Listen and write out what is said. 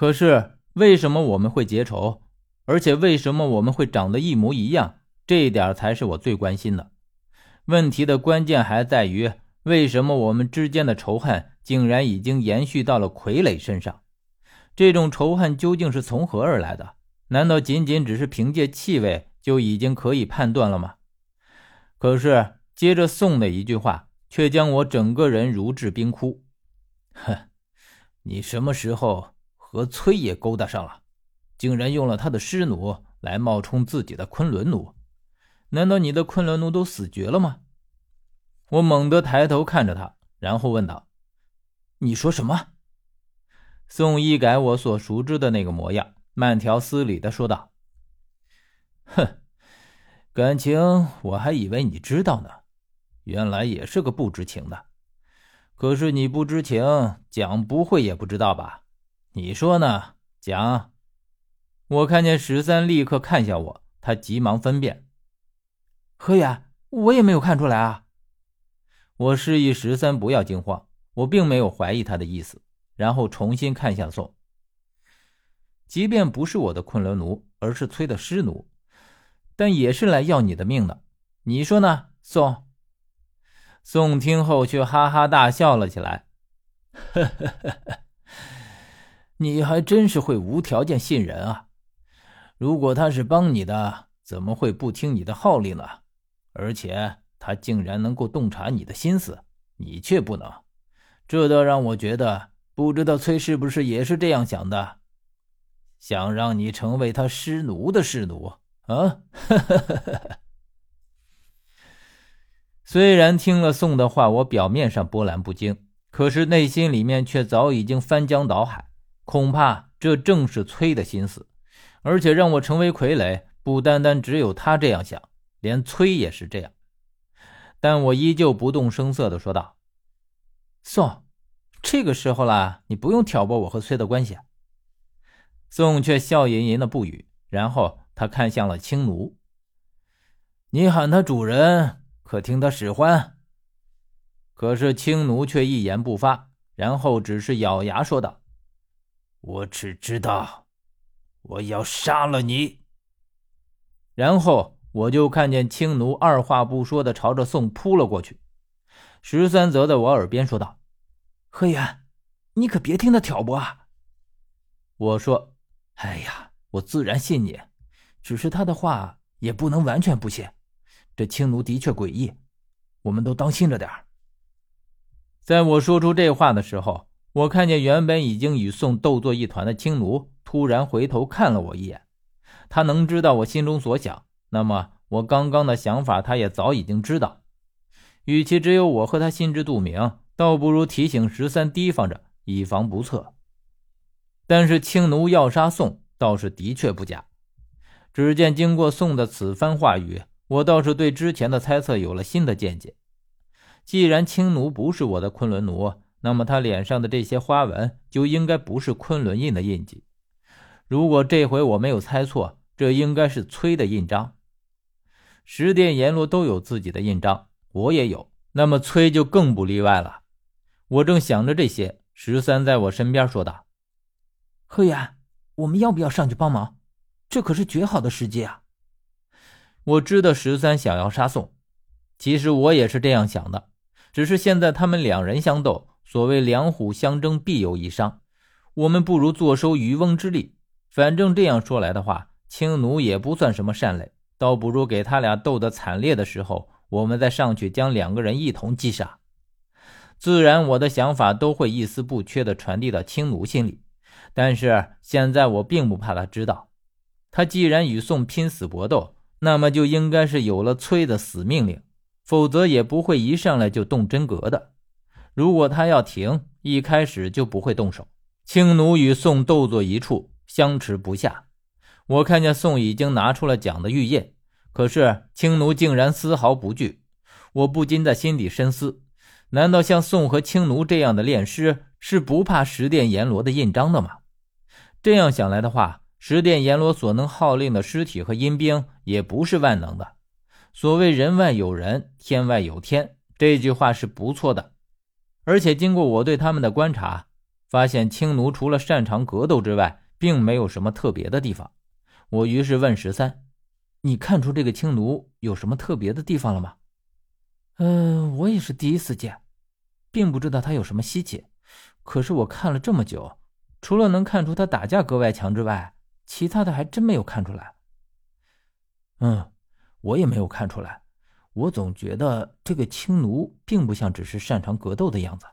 可是为什么我们会结仇？而且为什么我们会长得一模一样？这一点才是我最关心的。问题的关键还在于，为什么我们之间的仇恨竟然已经延续到了傀儡身上？这种仇恨究竟是从何而来的？难道仅仅只是凭借气味就已经可以判断了吗？可是接着宋的一句话，却将我整个人如置冰窟。哼，你什么时候和崔也勾搭上了？竟然用了他的尸奴来冒充自己的昆仑奴？难道你的昆仑奴都死绝了吗？我猛地抬头看着他，然后问道：“你说什么？”宋一改我所熟知的那个模样，慢条斯理的说道：“哼，感情我还以为你知道呢，原来也是个不知情的。可是你不知情，蒋不会也不知道吧？你说呢，讲？”我看见十三立刻看向我，他急忙分辨：“何远，我也没有看出来啊。”我示意十三不要惊慌，我并没有怀疑他的意思。然后重新看向宋，即便不是我的昆仑奴，而是崔的师奴，但也是来要你的命的。你说呢，宋？宋听后却哈哈大笑了起来，呵呵呵呵，你还真是会无条件信任啊！如果他是帮你的，怎么会不听你的号令呢？而且他竟然能够洞察你的心思，你却不能，这倒让我觉得。不知道崔是不是也是这样想的，想让你成为他师奴的师奴啊？虽然听了宋的话，我表面上波澜不惊，可是内心里面却早已经翻江倒海。恐怕这正是崔的心思，而且让我成为傀儡，不单单只有他这样想，连崔也是这样。但我依旧不动声色的说道：“宋。”这个时候了，你不用挑拨我和崔的关系。宋却笑吟吟的不语，然后他看向了青奴：“你喊他主人，可听他使唤？”可是青奴却一言不发，然后只是咬牙说道：“我只知道，我要杀了你。”然后我就看见青奴二话不说的朝着宋扑了过去。十三则在我耳边说道。何远，你可别听他挑拨啊！我说：“哎呀，我自然信你，只是他的话也不能完全不信。这青奴的确诡异，我们都当心着点在我说出这话的时候，我看见原本已经与宋斗作一团的青奴突然回头看了我一眼。他能知道我心中所想，那么我刚刚的想法他也早已经知道。与其只有我和他心知肚明。倒不如提醒十三提防着，以防不测。但是青奴要杀宋，倒是的确不假。只见经过宋的此番话语，我倒是对之前的猜测有了新的见解。既然青奴不是我的昆仑奴，那么他脸上的这些花纹就应该不是昆仑印的印记。如果这回我没有猜错，这应该是崔的印章。十殿阎罗都有自己的印章，我也有，那么崔就更不例外了。我正想着这些，十三在我身边说道：“何远，我们要不要上去帮忙？这可是绝好的时机啊！”我知道十三想要杀宋，其实我也是这样想的。只是现在他们两人相斗，所谓两虎相争，必有一伤。我们不如坐收渔翁之利。反正这样说来的话，青奴也不算什么善类，倒不如给他俩斗得惨烈的时候，我们再上去将两个人一同击杀。自然，我的想法都会一丝不缺地传递到青奴心里。但是现在我并不怕他知道，他既然与宋拼死搏斗，那么就应该是有了崔的死命令，否则也不会一上来就动真格的。如果他要停，一开始就不会动手。青奴与宋斗作一处，相持不下。我看见宋已经拿出了蒋的玉印，可是青奴竟然丝毫不惧，我不禁在心底深思。难道像宋和青奴这样的炼尸是不怕十殿阎罗的印章的吗？这样想来的话，十殿阎罗所能号令的尸体和阴兵也不是万能的。所谓“人外有人，天外有天”，这句话是不错的。而且经过我对他们的观察，发现青奴除了擅长格斗之外，并没有什么特别的地方。我于是问十三：“你看出这个青奴有什么特别的地方了吗？”“嗯，我也是第一次见，并不知道他有什么稀奇。可是我看了这么久，除了能看出他打架格外强之外，其他的还真没有看出来。”“嗯，我也没有看出来。我总觉得这个青奴并不像只是擅长格斗的样子。”